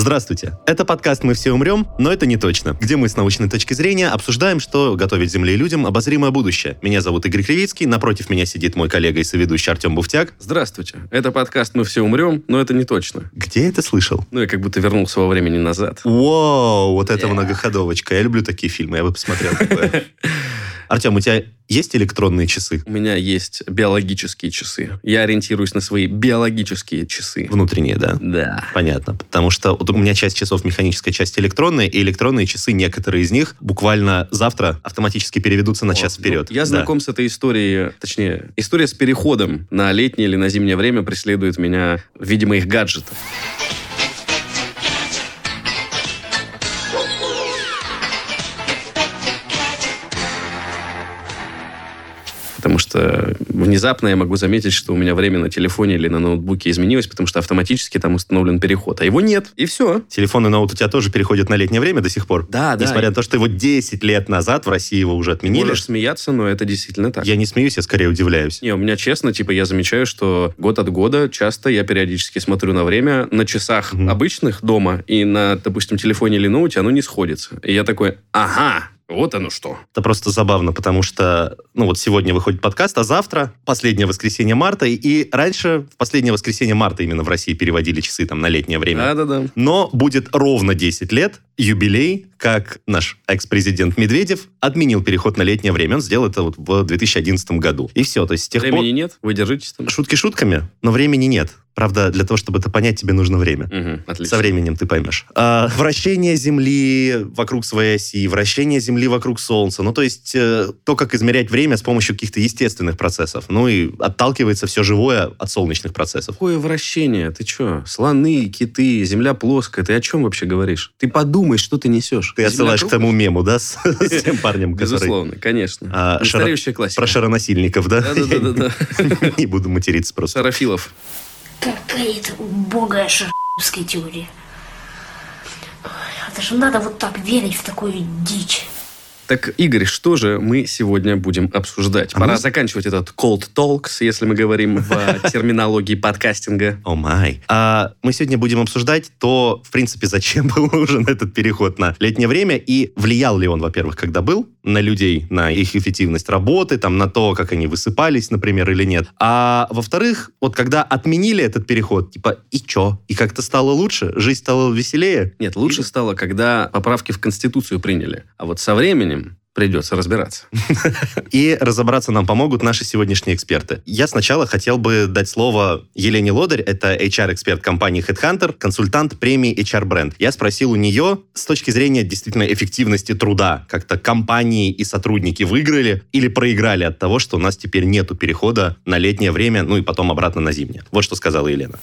Здравствуйте. Это подкаст «Мы все умрем», но это не точно, где мы с научной точки зрения обсуждаем, что готовит Земле и людям обозримое будущее. Меня зовут Игорь Кривицкий, напротив меня сидит мой коллега и соведущий Артем Буфтяк. Здравствуйте. Это подкаст «Мы все умрем», но это не точно. Где это слышал? Ну, я как будто вернулся во времени назад. Вау, вот это многоходовочка. Я люблю такие фильмы, я бы посмотрел такое. Артем, у тебя есть электронные часы? У меня есть биологические часы. Я ориентируюсь на свои биологические часы. Внутренние, да? Да. Понятно. Потому что вот у меня часть часов механическая, часть электронная, и электронные часы, некоторые из них, буквально завтра автоматически переведутся на час Вот. вперед. Ну, я Да. знаком с этой историей, точнее, история с переходом на летнее или на зимнее время преследует меня в виде моих гаджетов. Что внезапно я могу заметить, что у меня время на телефоне или на ноутбуке изменилось, потому что автоматически там установлен переход. А его нет. И все. Телефон и ноут у тебя тоже переходят на летнее время до сих пор? Да, да. Несмотря на то, что его 10 лет назад в России его уже отменили. Можешь смеяться, но это действительно так. Я не смеюсь, я скорее удивляюсь. Не, у меня честно, типа, я замечаю, что год от года часто я периодически смотрю на время на часах Мгм. обычных дома и на, допустим, телефоне или ноуте оно не сходится. И я такой, ага, вот оно что. Это просто забавно, потому что, ну вот сегодня выходит подкаст, а завтра последнее воскресенье марта, и, раньше в последнее воскресенье марта именно в России переводили часы там на летнее время. Да-да-да. Но будет ровно 10 лет юбилей, как наш экс-президент Медведев отменил переход на летнее время. Он сделал это вот в 2011 году. И все, то есть с тех Времени нет, вы держитесь там. пор... Шутки шутками, но времени нет. Правда, для того, чтобы это понять, тебе нужно время. Отлично. Со временем ты поймешь. А, вращение Земли вокруг своей оси, вращение Земли вокруг Солнца. Ну, то есть э, то, как измерять время с помощью каких-то естественных процессов. Ну и отталкивается все живое от солнечных процессов. Какое вращение? Ты что? Слоны, киты, земля плоская. Ты о чем вообще говоришь? Ты подумай, что ты несешь. Ты Земля отсылаешь к тому мему, да, с, с тем парнем, который... Безусловно, конечно. А, классика. Про шаронасильников, да? Да-да-да-да. Не буду материться просто. Сарафилов. Какая-то убогая шарская теория. Ой, Это же надо вот так верить в такую дичь. Так, Игорь, что же мы сегодня будем обсуждать? А Пора мы- заканчивать этот cold talks, если мы говорим в терминологии подкастинга. О май. А мы сегодня будем обсуждать то, в принципе, зачем был нужен этот переход на летнее время и влиял ли он, во-первых, когда был, на людей, на их эффективность работы, там, на то, как они высыпались, например, или нет. А во-вторых, вот когда отменили этот переход, типа, и чё? И как-то стало лучше? Жизнь стала веселее? Нет, лучше стало, когда поправки в Конституцию приняли. А вот со временем придется разбираться. И разобраться нам помогут наши сегодняшние эксперты. Я сначала хотел бы дать слово Елене Лодырь, это HR-эксперт компании Headhunter, консультант премии HR Brand. Я спросил у нее с точки зрения действительно эффективности труда, как-то компании и сотрудники выиграли или проиграли от того, что у нас теперь нету перехода на летнее время, ну и потом обратно на зимнее. Вот что сказала Елена.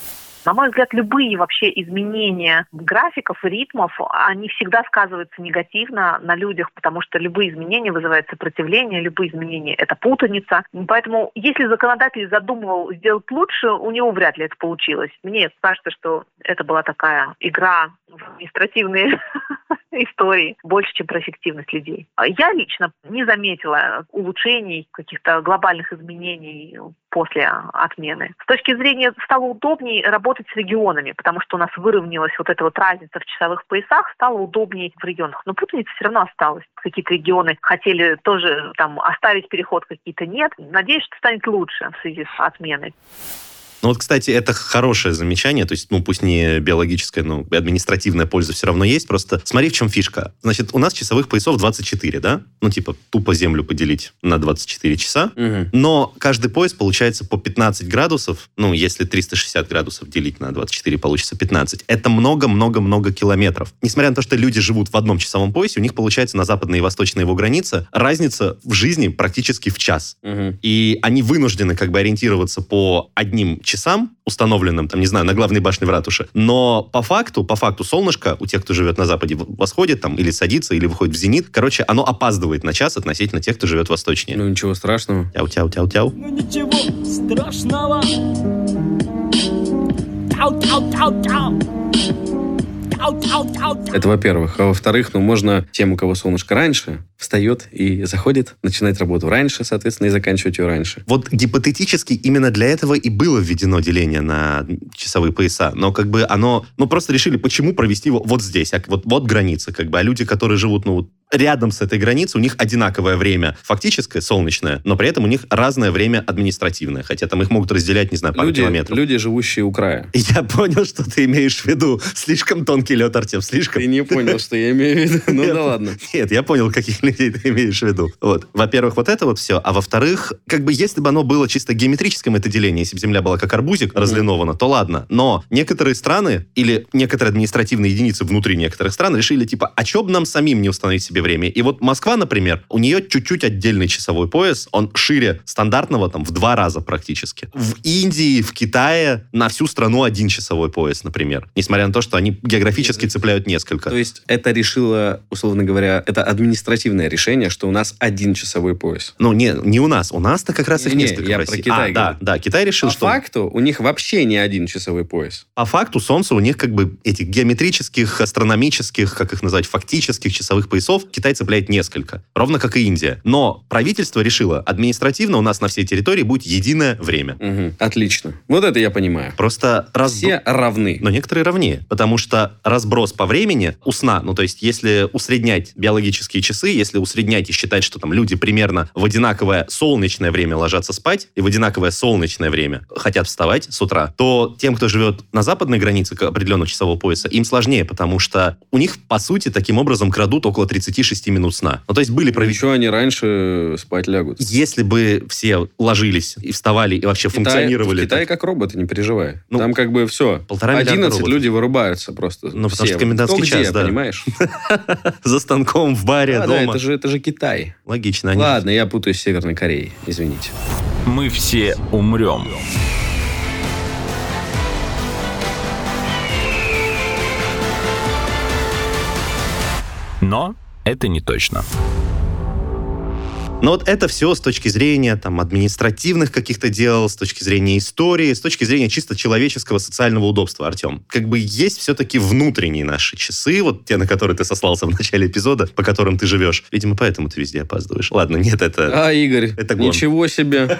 На мой взгляд, любые вообще изменения графиков и ритмов, они всегда сказываются негативно на людях, потому что любые изменения вызывают сопротивление, любые изменения – это путаница. Поэтому, если законодатель задумывал сделать лучше, у него вряд ли это получилось. Мне кажется, что это была такая игра в административные истории больше, чем про эффективность людей. Я лично не заметила улучшений, каких-то глобальных изменений после отмены. С точки зрения стало удобнее работать с регионами, потому что у нас выровнялась вот эта вот разница в часовых поясах, стало удобнее в регионах. Но путаница все равно осталась. Какие-то регионы хотели тоже там оставить переход, какие-то нет. Надеюсь, что станет лучше в связи с отменой. Ну вот, кстати, это хорошее замечание, то есть, ну, пусть не биологическая, но административная польза все равно есть, просто смотри, в чем фишка. Значит, у нас часовых поясов 24, да? Ну, типа, тупо Землю поделить на 24 часа, Мгм. но каждый пояс получается по 15 градусов, ну, если 360 градусов делить на 24, получится 15. Это много-много-много километров. Несмотря на то, что люди живут в одном часовом поясе, у них получается на западной и восточной его границе разница в жизни практически в час. Мгм. И они вынуждены как бы ориентироваться по одним часам часам, установленным, там, не знаю, на главной башне в ратуше. Но по факту, по факту солнышко у тех, кто живет на Западе, восходит там или садится, или выходит в зенит. Короче, оно опаздывает на час относительно тех, кто живет восточнее. Ну, ничего страшного. Тяу-тяу-тяу-тяу. Ну ничего страшного. Тяу-тяу-тяу-тяу. Это во-первых. А во-вторых, ну, можно тем, у кого солнышко раньше, встает и заходит, начинает работу раньше, соответственно, и заканчивать ее раньше. Вот гипотетически именно для этого и было введено деление на часовые пояса. Но как бы оно... Ну, просто решили, почему провести его вот здесь, а вот, вот граница, как бы. А люди, которые живут, ну, вот рядом с этой границей, у них одинаковое время фактическое, солнечное, но при этом у них разное время административное. Хотя там их могут разделять, не знаю, пару Люди, километров. люди, живущие у края. Я понял, что ты имеешь в виду. Слишком тонкий лед, Артем, слишком. Ты не понял, что я имею в виду. Ну да ладно. Нет, я понял, каких людей ты имеешь в виду. Вот. Во-первых, вот это вот все. А во-вторых, как бы если бы оно было чисто геометрическим, это деление, если бы Земля была как арбузик разлинована, то ладно. Но некоторые страны или некоторые административные единицы внутри некоторых стран решили, типа, а чё бы нам самим не установить себе время? И вот Москва, например, у нее чуть-чуть отдельный часовой пояс, он шире стандартного там в два раза практически. В Индии, в Китае на всю страну один часовой пояс, например. Несмотря на то, что они географически цепляют несколько. То есть это решило, условно говоря, это административное решение, что у нас один часовой пояс. Ну, не, не у нас. У нас-то как раз их Не, несколько я в про России. Китай А, да, говорю. да. Китай решил, По что... факту у них вообще не один часовой пояс. По факту Солнце у них как бы этих геометрических, астрономических, как их назвать, фактических часовых поясов Китай цепляет несколько. Ровно как и Индия. Но правительство решило, административно у нас на всей территории будет единое время. Мгм. Отлично. Вот это я понимаю. Просто раз... Все равны. Но некоторые равнее, потому что разброс по времени у сна, ну то есть если усреднять биологические часы, если усреднять и считать, что там люди примерно в одинаковое солнечное время ложатся спать и в одинаковое солнечное время хотят вставать с утра, то тем, кто живет на западной границе определенного часового пояса, им сложнее, потому что у них, по сути, таким образом крадут около 36 минут сна. Ну то есть были проведены... Еще они раньше спать лягут. Если бы все ложились и вставали и вообще Китай- функционировали... В Китае так- как роботы, не переживай. Ну, Там как бы все. полтора миллиарда 11 роботов. люди вырубаются просто. Ну, потому Все. что комендантский Кто где, час, да. понимаешь? за станком в баре, А, да, дома. это же, это же Китай. Логично. они- Ладно, я путаюсь с Северной Кореей. Извините. Мы все умрем. Но это не точно. Но вот это все с точки зрения там, административных каких-то дел, с точки зрения истории, с точки зрения чисто человеческого социального удобства, Артем. Как бы есть все-таки внутренние наши часы, вот те, на которые ты сослался в начале эпизода, по которым ты живешь. Видимо, поэтому ты везде опаздываешь. Ладно, нет, это... А, Игорь, Это гон. ничего себе.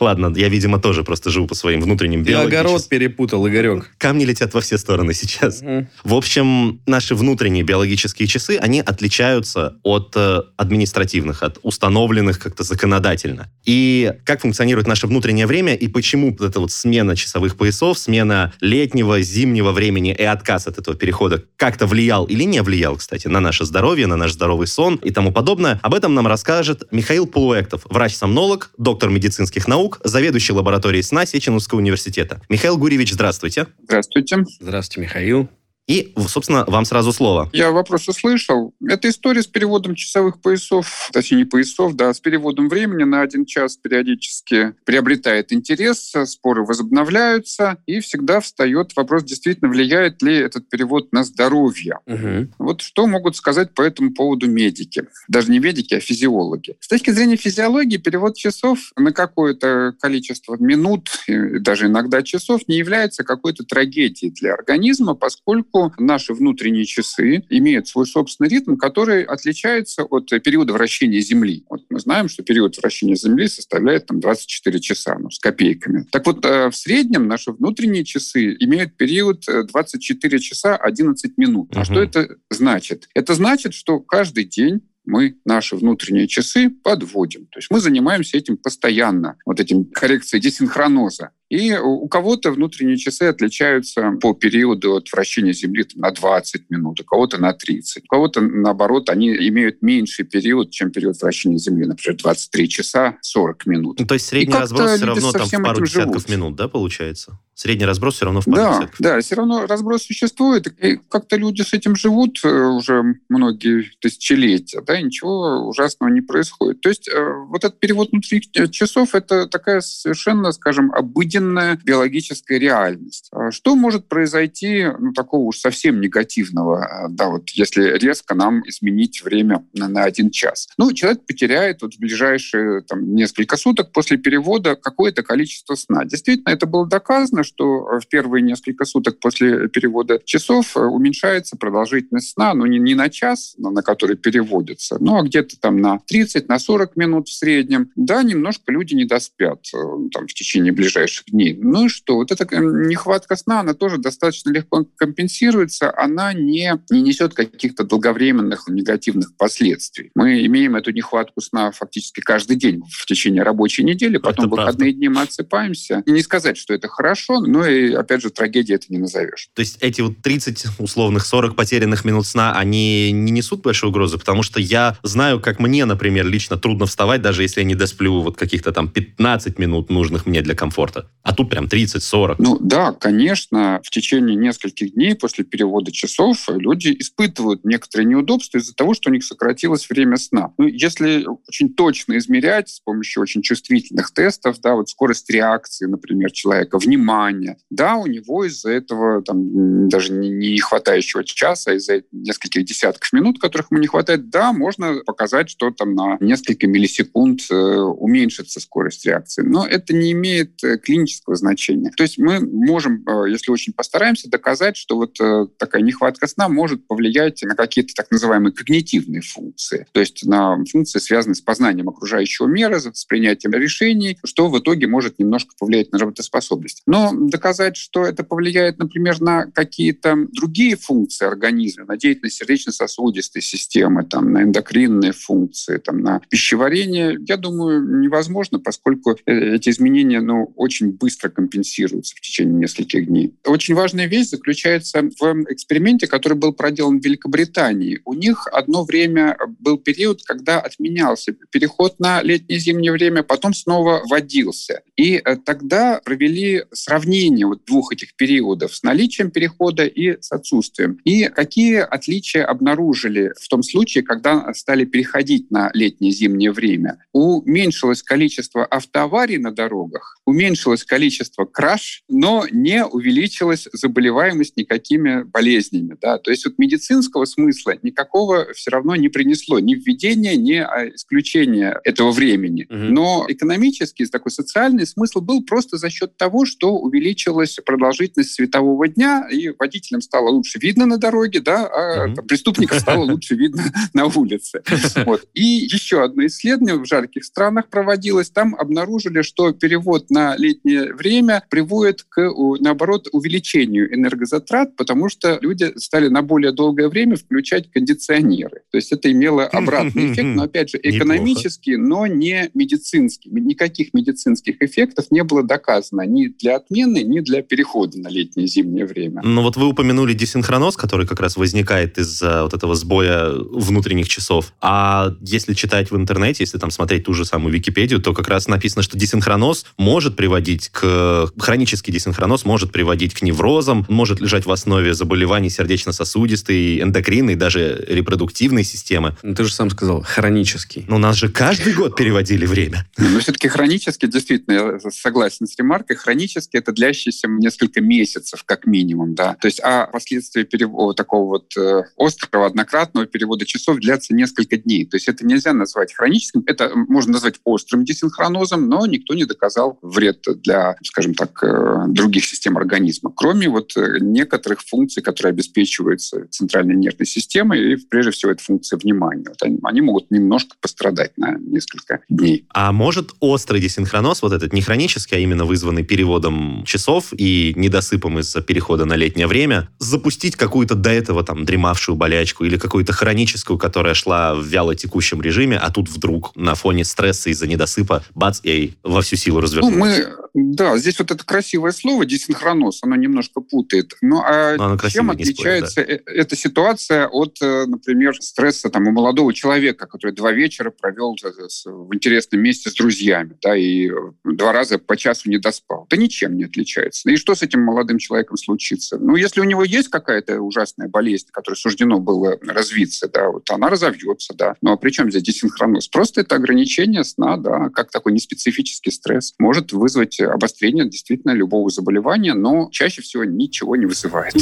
Ладно, я, видимо, тоже просто живу по своим внутренним Ты огород биологическим... перепутал, Игорек. Камни летят во все стороны сейчас. Мгм. В общем, наши внутренние биологические часы, они отличаются от э, административных, от установленных как-то законодательно. И как функционирует наше внутреннее время, и почему вот эта вот смена часовых поясов, смена летнего, зимнего времени и отказ от этого перехода как-то влиял или не влиял, кстати, на наше здоровье, на наш здоровый сон и тому подобное, об этом нам расскажет Михаил Полуэктов, врач-сомнолог, доктор медицинских наук, заведующий лабораторией сна Сеченовского университета. Михаил Гурьевич, здравствуйте. Здравствуйте. Здравствуйте, Михаил. И, собственно, вам сразу слово. Я вопрос услышал. Это история с переводом часовых поясов, точнее не поясов, да, с переводом времени на один час периодически приобретает интерес, споры возобновляются, и всегда встает вопрос, действительно влияет ли этот перевод на здоровье. Мгм. Вот что могут сказать по этому поводу медики? Даже не медики, а физиологи. С точки зрения физиологии, перевод часов на какое-то количество минут, даже иногда часов, не является какой-то трагедией для организма, поскольку наши внутренние часы имеют свой собственный ритм, который отличается от периода вращения Земли. Вот мы знаем, что период вращения Земли составляет там, 24 часа ну, с копейками. Так вот, э, в среднем наши внутренние часы имеют период э, 24 часа 11 минут. А Мгм. что это значит? Это значит, что каждый день мы наши внутренние часы подводим. То есть мы занимаемся этим постоянно, вот этим коррекцией десинхроноза. И у кого-то внутренние часы отличаются по периоду от вращения Земли на 20 минут, у кого-то на 30. У кого-то, наоборот, они имеют меньший период, чем период вращения Земли, например, 23 часа 40 минут. Ну, то есть средний как-то разброс все равно там в пару десятков живут. минут, да, получается? Средний разброс все равно в пару Да, десятков. да, все равно разброс существует. И как-то люди с этим живут э, уже многие тысячелетия, да, и ничего ужасного не происходит. То есть э, вот этот перевод внутренних э, часов – это такая совершенно, скажем, обыденная биологическая реальность. А что может произойти ну, такого уж совсем негативного, да, вот если резко нам изменить время на, один час? Ну, человек потеряет вот в ближайшие там, несколько суток после перевода какое-то количество сна. Действительно, это было доказано, что в первые несколько суток после перевода часов э, уменьшается продолжительность сна, но не, не на час, на который переводится, ну а где-то там на 30, на 40 минут в среднем. Да, немножко люди не доспят э, там, в течение ближайших дней. Ну и что? Вот эта нехватка сна, она тоже достаточно легко компенсируется, она не, не несет каких-то долговременных негативных последствий. Мы имеем эту нехватку сна фактически каждый день в течение рабочей недели, потом это выходные правда. дни мы отсыпаемся. И не сказать, что это хорошо, но и, опять же, трагедии это не назовешь. То есть эти вот 30, условных 40 потерянных минут сна, они не несут большой угрозы? Потому что я знаю, как мне, например, лично трудно вставать, даже если я не досплю вот каких-то там 15 минут нужных мне для комфорта. А тут прям 30-40. Ну да, конечно, в течение нескольких дней после перевода часов люди испытывают некоторые неудобства из-за того, что у них сократилось время сна. Ну, если очень точно измерять с помощью очень чувствительных тестов, да, вот скорость реакции, например, человека, внимание, да, у него из-за этого там даже не, хватающего часа, из-за нескольких десятков минут, которых ему не хватает, да, можно показать, что там на несколько миллисекунд э, уменьшится скорость реакции. Но это не имеет э, клинического значения. То есть мы можем, э, если очень постараемся, доказать, что вот такая нехватка сна может повлиять на какие-то так называемые когнитивные функции. То есть на функции, связанные с познанием окружающего мира, с принятием решений, что в итоге может немножко повлиять на работоспособность. Но доказать, что это повлияет, например, на какие-то другие функции организма, на деятельность сердечно-сосудистой системы, там, на эндокринные функции, там, на пищеварение, я думаю, невозможно, поскольку э, эти изменения ну, очень быстро компенсируются в течение нескольких дней. Очень важная вещь заключается в эксперименте, который был проделан в Великобритании. У них одно время был период, когда отменялся переход на летнее-зимнее время, потом снова вводился. И э, тогда провели сравнение вот двух этих периодов с наличием перехода и с отсутствием. И какие отличия обнаружили в том случае, когда стали переходить на летнее-зимнее время? Уменьшилось количество автоаварий на дорогах, уменьшилось количество краш, но не увеличилась заболеваемость никакими болезнями. Да? То есть вот медицинского смысла никакого все равно не принесло ни введение, ни а, исключение этого времени. Угу. Но экономический, такой социальный смысл был просто за счет того, что увеличилась продолжительность светового дня, и водителям стало лучше видно на дороге, да, а угу. преступникам стало лучше видно на улице. Вот. И еще одно исследование в жарких странах проводилось. Там обнаружили, что перевод на летнее время приводит к, наоборот, увеличению энергозатрат, потому что люди стали на более долгое время включать кондиционеры. То есть это имело обратный эффект, но, опять же, экономический, но не медицинский. Никаких медицинских эффектов не было доказано ни для отмены, ни для перехода на летнее зимнее время. Ну вот вы упомянули десинхроноз, который как раз возникает из-за вот этого сбоя внутренних часов. А если читать в интернете, если там смотреть ту же самую Википедию, то как раз написано, что десинхроноз может приводить к... Хронический десинхроноз может приводить к неврозам, может лежать в основе заболеваний сердечно-сосудистой, эндокринной, даже репродуктивной системы. Ну, ты же сам сказал, хронический. Но нас же каждый год переводили время. Но все-таки хронически, действительно, я согласен с ремаркой, хронически это длящийся несколько месяцев, как минимум, да. То есть, а последствия перевода, такого вот э, острого, однократного перевода часов длятся несколько дней. То есть это нельзя назвать хроническим, это можно назвать острым десинхронозом, но никто не доказал вред для, скажем так, э, других систем организма, кроме вот э, некоторых функций, которые обеспечиваются центральной нервной системой, и прежде всего это функция внимания. Вот они, они могут немножко пострадать на несколько дней. А может острый десинхроноз, вот этот не хронический, а именно вызванный переводом часов и недосыпом из-за перехода на летнее время, запустить какую-то до этого там дремавшую болячку или какую-то хроническую, которая шла в вяло текущем режиме, а тут вдруг на фоне стресса из-за недосыпа, бац, и во всю силу развернулась. Ну, мы, да, здесь вот это красивое слово десинхроноз, оно немножко путает. Ну, а Но чем отличается спорит, да. Э, эта ситуация от, э, например, стресса там, у молодого человека, который два вечера провел в интересном месте с друзьями, да, и два раза по часу не доспал? Да ничем не отличается. И что с этим молодым человеком случится? Ну, если у него есть какая-то ужасная болезнь, которая суждено было развиться, да, вот она разовьется, да. Ну, а при чем здесь десинхроноз? Просто это ограничение сна, да, как такой неспецифический стресс может вызвать обострение действительно любого заболевания, но чаще всего ничего не вызывает.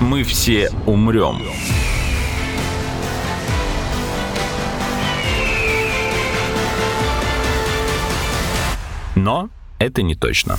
Мы все умрем. Но это не точно.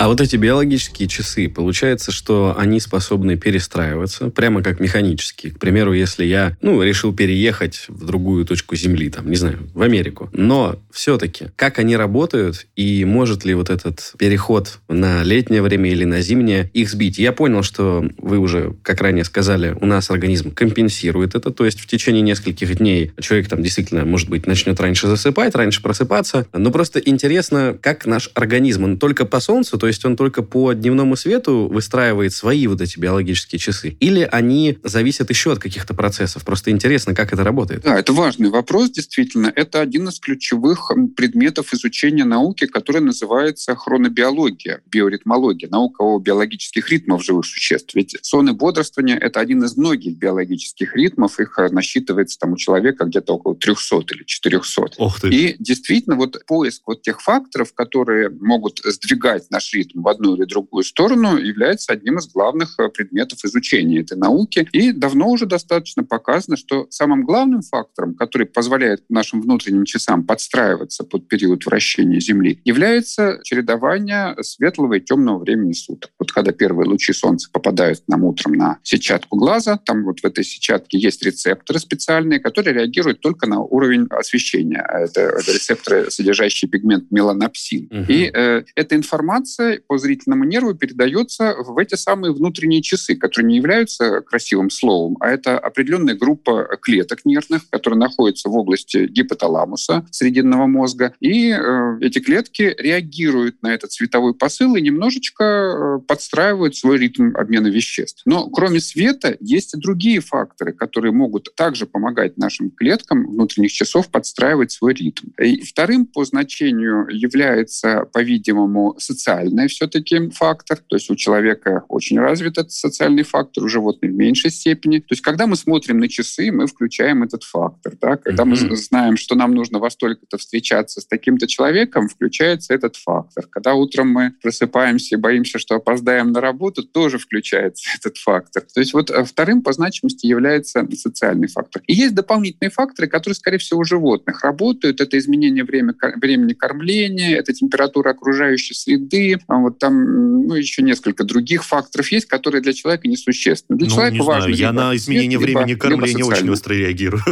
А вот эти биологические часы, получается, что они способны перестраиваться, прямо как механические. К примеру, если я, ну, решил переехать в другую точку Земли, там, не знаю, в Америку. Но все-таки, как они работают и может ли вот этот переход на летнее время или на зимнее их сбить? Я понял, что вы уже, как ранее сказали, у нас организм компенсирует это, то есть в течение нескольких дней человек там действительно, может быть, начнет раньше засыпать, раньше просыпаться. Но просто интересно, как наш организм, он только по солнцу, то есть он только по дневному свету выстраивает свои вот эти биологические часы? Или они зависят еще от каких-то процессов? Просто интересно, как это работает. Да, это важный вопрос, действительно. Это один из ключевых предметов изучения науки, который называется хронобиология, биоритмология, наука о биологических ритмах живых существ. Ведь сон и бодрствование — это один из многих биологических ритмов. Их насчитывается там у человека где-то около 300 или 400. Ох ты. И действительно, вот поиск вот тех факторов, которые могут сдвигать наш ритм в одну или другую сторону, является одним из главных э, предметов изучения этой науки. И давно уже достаточно показано, что самым главным фактором, который позволяет нашим внутренним часам подстраиваться под период вращения Земли, является чередование светлого и темного времени суток. Вот когда первые лучи Солнца попадают нам утром на сетчатку глаза, там вот в этой сетчатке есть рецепторы специальные, которые реагируют только на уровень освещения. Это, это рецепторы, содержащие пигмент меланопсин. Мгм. И э, эта информация по зрительному нерву передается в эти самые внутренние часы, которые не являются красивым словом, а это определенная группа клеток нервных, которые находятся в области гипоталамуса срединного мозга. И э, эти клетки реагируют на этот световой посыл и немножечко э, подстраивают свой ритм обмена веществ. Но кроме света есть и другие факторы, которые могут также помогать нашим клеткам внутренних часов подстраивать свой ритм. И вторым по значению является, по-видимому, социальный все-таки фактор. То есть у человека очень развит этот социальный фактор, у животных в меньшей степени. То есть когда мы смотрим на часы, мы включаем этот фактор. Да? Когда мы Мгм. знаем, что нам нужно во столько-то встречаться с таким-то человеком, включается этот фактор. Когда утром мы просыпаемся и боимся, что опоздаем на работу, тоже включается этот фактор. То есть вот э, вторым по значимости является социальный фактор. И есть дополнительные факторы, которые, скорее всего, у животных работают. Это изменение время, времени кормления, это температура окружающей среды, вот там ну, еще несколько других факторов есть, которые для человека несущественны. Для Ну, человека не важно знаю, я либо на изменение либо- времени либо кормления очень социальный. остро реагирую.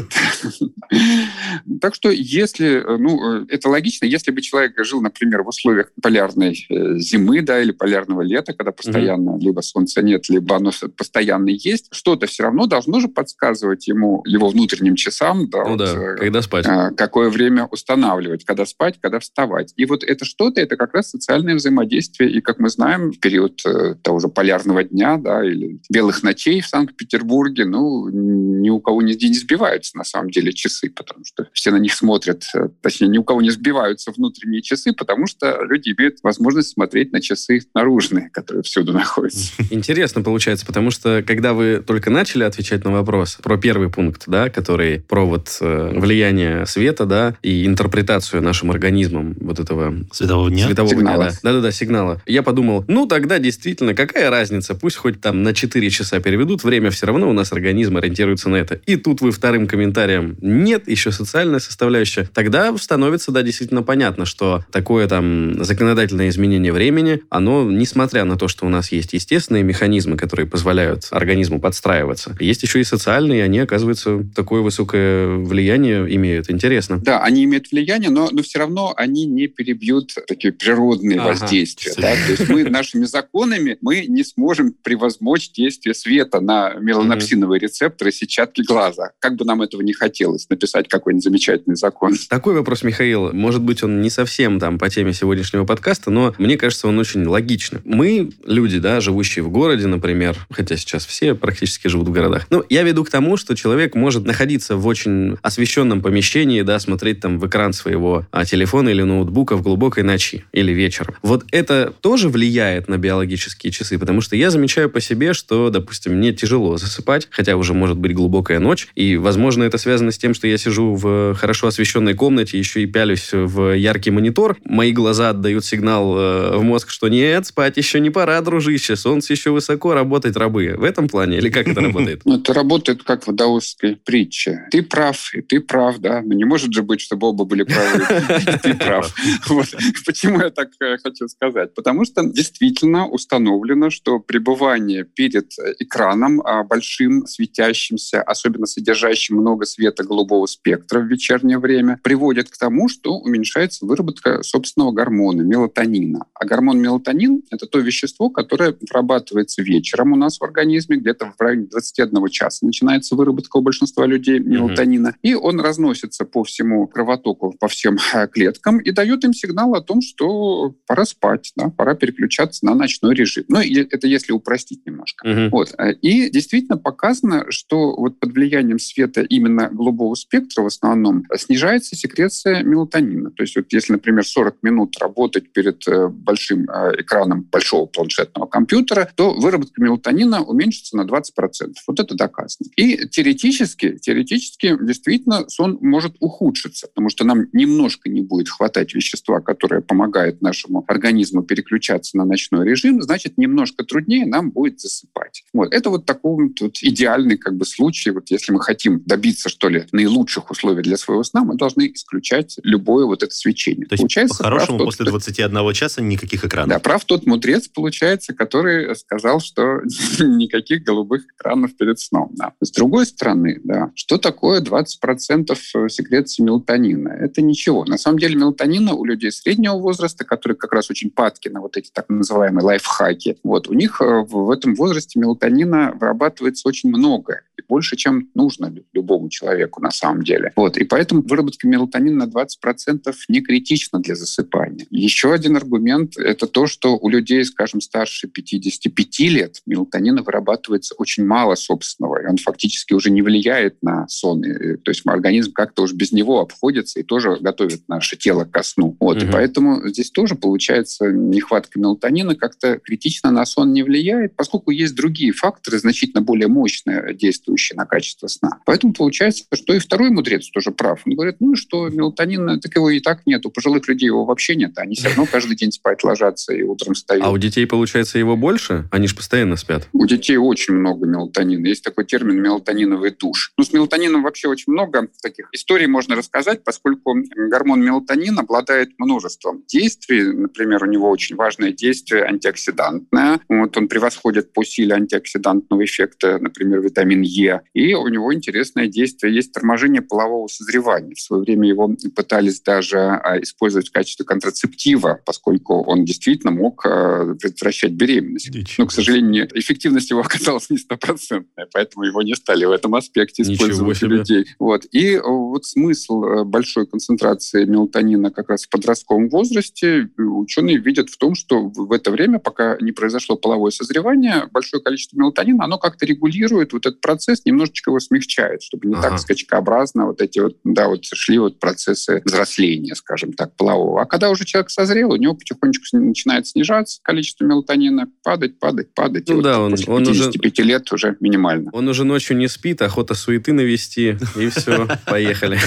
Так что если, э, ну, э, это логично, если бы человек жил, например, в условиях полярной э, зимы, да, или полярного лета, когда постоянно либо солнца нет, либо оно постоянно есть, что-то все равно должно же подсказывать ему, его внутренним часам, да, Ну вот, да, когда спать. а, какое время устанавливать, когда спать, когда вставать. И вот это что-то, это как раз социальное взаимодействие. И, как мы знаем, в период э, того же полярного дня, да, или белых ночей в Санкт-Петербурге, ну, ни у кого не, не сбиваются, на самом деле, часы, потому что все на них смотрят, э, точнее, ни у кого не сбиваются внутренние часы, потому что люди имеют возможность смотреть на часы наружные, которые всюду находятся. Интересно получается, потому что когда вы только начали отвечать на вопрос про первый пункт, да, который про вот э, влияние света, да, и интерпретацию нашим организмом вот этого Светового дня? светового дня, Сигнала. да. Да-да-да, сигнала. Я подумал, ну тогда действительно, какая разница, пусть хоть там на 4 часа переведут, время все равно у нас организм ориентируется на это. И тут вы вторым комментарием, нет, еще социальная составляющая. Тогда становится, да, действительно понятно, что такое там законодательное изменение времени, оно, несмотря на то, что у нас есть естественные механизмы, которые позволяют организму подстраиваться, есть еще и социальные, и они, оказывается, такое высокое влияние имеют. Интересно. Да, они имеют влияние, но, но все равно они не перебьют такие природные Ага. воздействия. Да? То есть мы нашими законами мы не сможем превозмочь действие света на меланопсиновые рецепторы сетчатки глаза. Как бы нам этого не хотелось, написать какой-нибудь замечательный закон. Такой вопрос, Михаил, может быть, он не совсем там по теме сегодняшнего подкаста, но мне кажется, он очень логичный. Мы, люди, да, живущие в городе, например, хотя сейчас все практически живут в городах, ну, я веду к тому, что человек может находиться в очень освещенном помещении, да, смотреть там в экран своего а, телефона или ноутбука в глубокой ночи или вечером. Вот это тоже влияет на биологические часы, потому что я замечаю по себе, что, допустим, мне тяжело засыпать, хотя уже может быть глубокая ночь, и, возможно, это связано с тем, что я сижу в хорошо освещенной комнате еще и пялюсь в яркий монитор, мои глаза отдают сигнал э, в мозг, что нет, спать еще не пора, дружище, солнце еще высоко, работать рабы. В этом плане? Или как это работает? Ну, это работает как в даосской притче. Ты прав, и ты прав, да. Но не может же быть, чтобы оба были правы, ты прав. Почему я так э, хочу сказать? Потому что действительно установлено, что пребывание перед э, экраном а, большим, светящимся, особенно содержащим много света голубого спектра в вечернее время, приводит к тому, что уменьшается выработка собственного гормона мелатонина. А гормон мелатонин — это то вещество, которое вырабатывается вечером у нас в организме, где-то в районе 21 часа начинается выработка у большинства людей мелатонина, mm-hmm. и он разносится по всему кровотоку, по всем э, клеткам и дает им сигнал о том, что пора спать, да, пора переключаться на ночной режим. Ну, это если упростить немножко. Mm-hmm. Вот. И действительно показано, что вот под влиянием света именно голубого спектра в основном снижается секреция мелатонина. То есть вот если, например, 40 минут работать перед э, большим э, экраном большого планшетного компьютера, то выработка мелатонина уменьшится на 20%. Вот это доказано. И теоретически, теоретически действительно сон может ухудшиться, потому что нам немножко не будет хватать вещества, которое помогает нашему организму переключаться на ночной режим, значит, немножко труднее нам будет засыпать. Вот. Это вот такой вот идеальный как бы случай. Вот если мы хотим добиться, что ли, наилучших условий для своего сна, мы должны исключать любое вот это свечение. То есть, по-хорошему, после 21 часа никаких экранов? Да, прав тот мудрец, получается, который сказал, что никаких голубых экранов перед сном. Да. С другой стороны, да, что такое 20% секреции мелатонина? Это ничего. На самом деле мелатонина у людей среднего возраста, которые как раз очень падки на вот эти так называемые лайфхаки, вот, у них э, в этом возрасте мелатонина вырабатывается очень много, и больше, чем нужно любому человеку на самом деле. Вот, и поэтому выработка мелатонина на 20% не критична для засыпания. Еще один аргумент – это то, что у людей, скажем, старше 55 лет мелатонина вырабатывается очень мало собственного, и он фактически уже не влияет на сон. То есть организм как-то уже без него обходится и тоже готовит наше тело ко сну. Вот, угу. и поэтому здесь тоже получается нехватка мелатонина как-то критично на сон не влияет, поскольку есть другие факторы, значительно более мощные, действующие на качество сна. Поэтому получается, что и второй мудрец тоже прав. Он говорит, ну что, мелатонина, так его и так нет. У пожилых людей его вообще нет. Они все равно каждый день спать ложатся и утром встают. А у детей, получается, его больше? Они же постоянно спят. У детей очень много мелатонина. Есть такой термин мелатониновый душ. Ну, с мелатонином вообще очень много таких историй можно рассказать, поскольку гормон мелатонин обладает множеством действий. Например, у него очень важное действие антиоксидантное. Вот он превосходит по силе антиоксидантного эффекта, например, витамин Е. И у него интересное действие есть торможение полового созревания. В свое время его пытались даже а, использовать в качестве контрацептива, поскольку он действительно мог а, предотвращать беременность. Но, к сожалению, эффективность его оказалась не стопроцентная, поэтому его не стали в этом аспекте использовать у людей. Вот. И э, вот смысл большой концентрации мелатонина как раз в подростковом возрасте ученые видят в том, что в это время, пока не произошло половое созревание, большое количество мелатонина, оно как-то регулирует вот этот процесс, немножечко его смягчает, чтобы не ага. так скачкообразно вот эти вот, да, вот шли вот процессы взросления, скажем так, полового. А когда уже человек созрел, у него потихонечку начинает снижаться количество мелатонина, падать, падать, падать. Ну и да, вот он, после он 55 уже, лет уже минимально. Он уже ночью не спит, охота суеты навести, и все, поехали.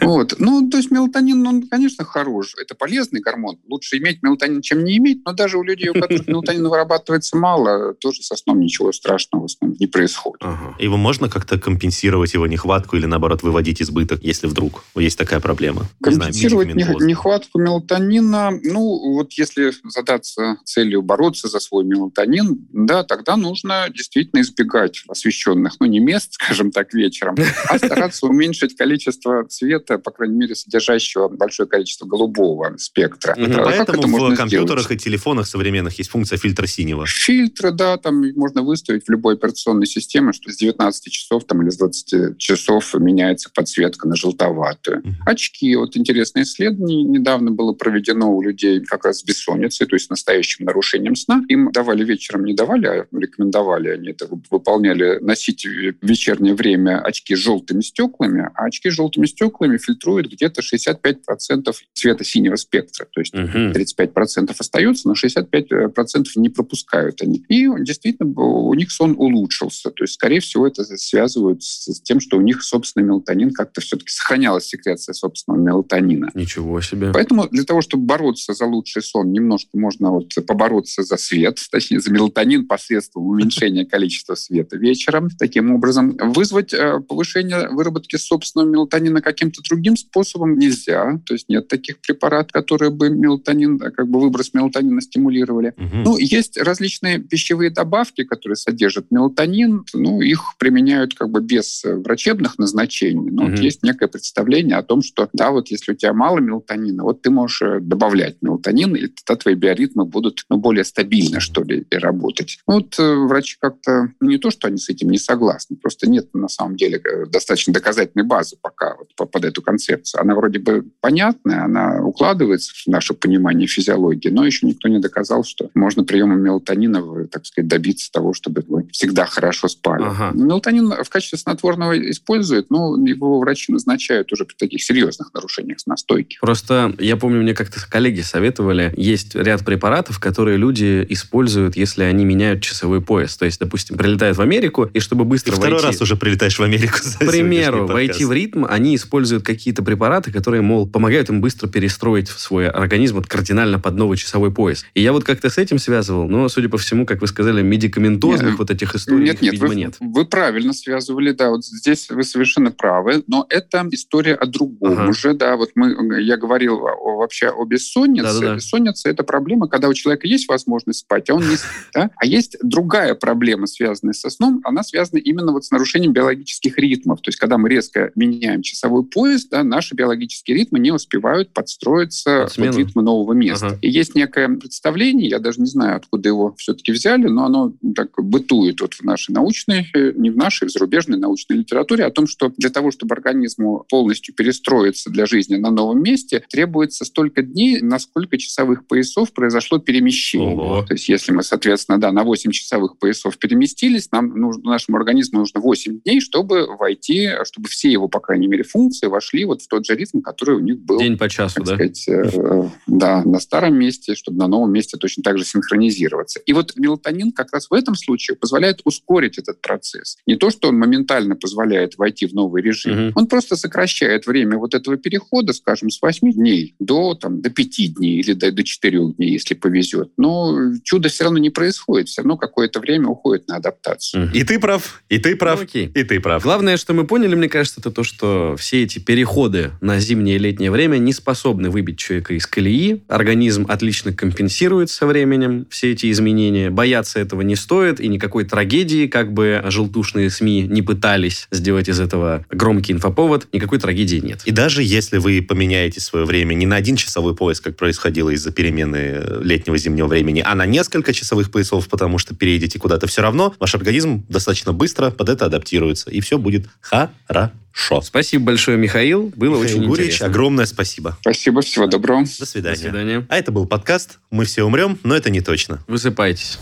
Вот. Ну, то есть мелатонин, он, конечно, хорош. Это полезный гормон. Лучше иметь мелатонин, чем не иметь. Но даже у людей, у которых мелатонин вырабатывается мало, тоже со сном ничего страшного с ним не происходит. Ага. Его можно как-то компенсировать, его нехватку, или наоборот выводить избыток, если вдруг есть такая проблема? Компенсировать не знаю, нехватку мелатонина, ну, вот если задаться целью бороться за свой мелатонин, да, тогда нужно действительно избегать освещенных, ну, не мест, скажем так, вечером, а стараться уменьшить количество света, по крайней мере, содержащего большое количество голубого спектра. Угу. Поэтому в компьютерах и телефонах современных есть функция фильтра синего. Фильтры, да, там можно выставить в любой операционной системе, что с 19 часов там, или с 20 часов меняется подсветка на желтоватую. Угу. Очки. Вот интересное исследование недавно было проведено у людей как раз с бессонницей, то есть настоящим нарушением сна. Им давали вечером, не давали, а рекомендовали, они это выполняли, носить в вечернее время очки с желтыми стеклами, а очки с желтыми стеклами фильтруют где-то 65% цвета синего спектра. То есть угу. 35% остается, но 65% не пропускают они. И действительно у них сон улучшился. То есть, скорее всего, это связывают с тем, что у них собственный мелатонин как-то все-таки сохранялась секреция собственного мелатонина. Ничего себе. Поэтому для того, чтобы бороться за лучший сон, немножко можно вот побороться за свет, точнее, за мелатонин посредством уменьшения количества света вечером. Таким образом, вызвать э, повышение выработки собственного мелатонина каким-то другим способом нельзя. То есть нет таких препаратов, которые бы мелатонин, как бы выброс мелатонина стимулировали. Мгм. Ну, есть различные пищевые добавки, которые содержат мелатонин. Ну, их применяют как бы без э, врачебных назначений. Но вот Мгм. есть некое представление о том, что да, вот если у тебя мало мелатонина, вот ты можешь э, добавлять мелатонин, и тогда твои биоритмы будут ну, более стабильно, что ли, работать. Ну, Вот э, врачи как-то, ну, не то, что они с этим не согласны, просто нет на самом деле достаточно доказательной базы пока вот по- под эту концепцию. Она вроде бы понятная, она укладывается в наше понимание физиологии, но еще никто не доказал, что можно приемом мелатонина, так сказать, добиться того, чтобы вы всегда хорошо спали. Ага. Мелатонин в качестве снотворного используют, но его врачи назначают уже при таких серьезных нарушениях настойки. Просто я помню, мне как-то коллеги советовали, есть ряд препаратов, которые люди используют, если они меняют часовой пояс. То есть, допустим, прилетают в Америку, и чтобы быстро второй войти... раз уже прилетаешь в Америку. К примеру, войти в ритм, они используют какие-то препараты, которые, мол, помогают им быстро перестроить свой организм вот кардинально под новый часовой пояс. И я вот как-то с этим связывал, но, судя по всему, как вы сказали, медикаментозных Нет, вот этих историй, Нет, нет, видимо, вы, нет. вы правильно связывали, да, вот здесь вы совершенно правы, но это история о другом Ага. уже, да, вот мы, я говорил о- вообще о бессоннице. Да-да-да. Бессонница – это проблема, когда у человека есть возможность спать, а он не спит, да? А есть другая проблема, связанная со сном, она связана именно вот с нарушением биологических ритмов, то есть когда мы резко меняем часовой пояс, да, наши биологические ритмы не успевают подстроиться Под под ритмы нового места. Ага. И есть некое представление, я даже не знаю, откуда его все-таки взяли, но оно так бытует вот в нашей научной, э, не в нашей, в зарубежной научной литературе, о том, что для того, чтобы организму полностью перестроиться для жизни на новом месте, требуется столько дней, на сколько часовых поясов произошло перемещение. Ого. То есть если мы, соответственно, да, на 8 часовых поясов переместились, нам нужно, нашему организму нужно 8 дней, чтобы войти, чтобы все его, по крайней мере, функции вошли вот в тот же ритм, который у них был День по часу, да? сказать, э, да, на старом месте, чтобы на новом месте точно так же синхронизироваться. И вот мелатонин как раз в этом случае позволяет ускорить этот процесс. Не то, что он моментально позволяет войти в новый режим, Мгм. он просто сокращает время вот этого перехода, скажем, с 8 дней до, там, до 5 дней или до, до 4 дней, если повезет. Но чудо все равно не происходит, все равно какое-то время уходит на адаптацию. Мгм. И ты прав, и ты прав, Ну, окей. и ты прав. Главное, что мы поняли, мне кажется, это то, что все эти переходы на зимнее и летнее время не способны выбить человека из колеи. Организм отлично компенсирует со временем все эти изменения. Бояться этого не стоит, и никакой трагедии, как бы желтушные СМИ не пытались сделать из этого громкий инфоповод, никакой трагедии нет. И даже если вы поменяете свое время не на один часовой пояс, как происходило из-за перемены летнего зимнего времени, а на несколько часовых поясов, потому что переедете куда-то все равно, ваш организм достаточно быстро под это адаптируется, и все будет хорошо. Спасибо большое, Михаил. Было Михаил очень Гурьевич, интересно. огромное спасибо. Спасибо, всего доброго. До свидания. До свидания. А это был подкаст «Мы все умрем, но это не точно». Высыпайтесь.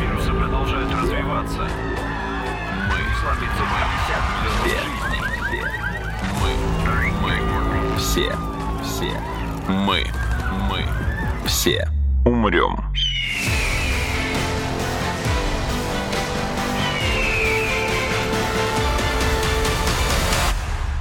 Вирусы продолжают развиваться. Мы сломиться мы, все, все. Мы, мы, все умрем.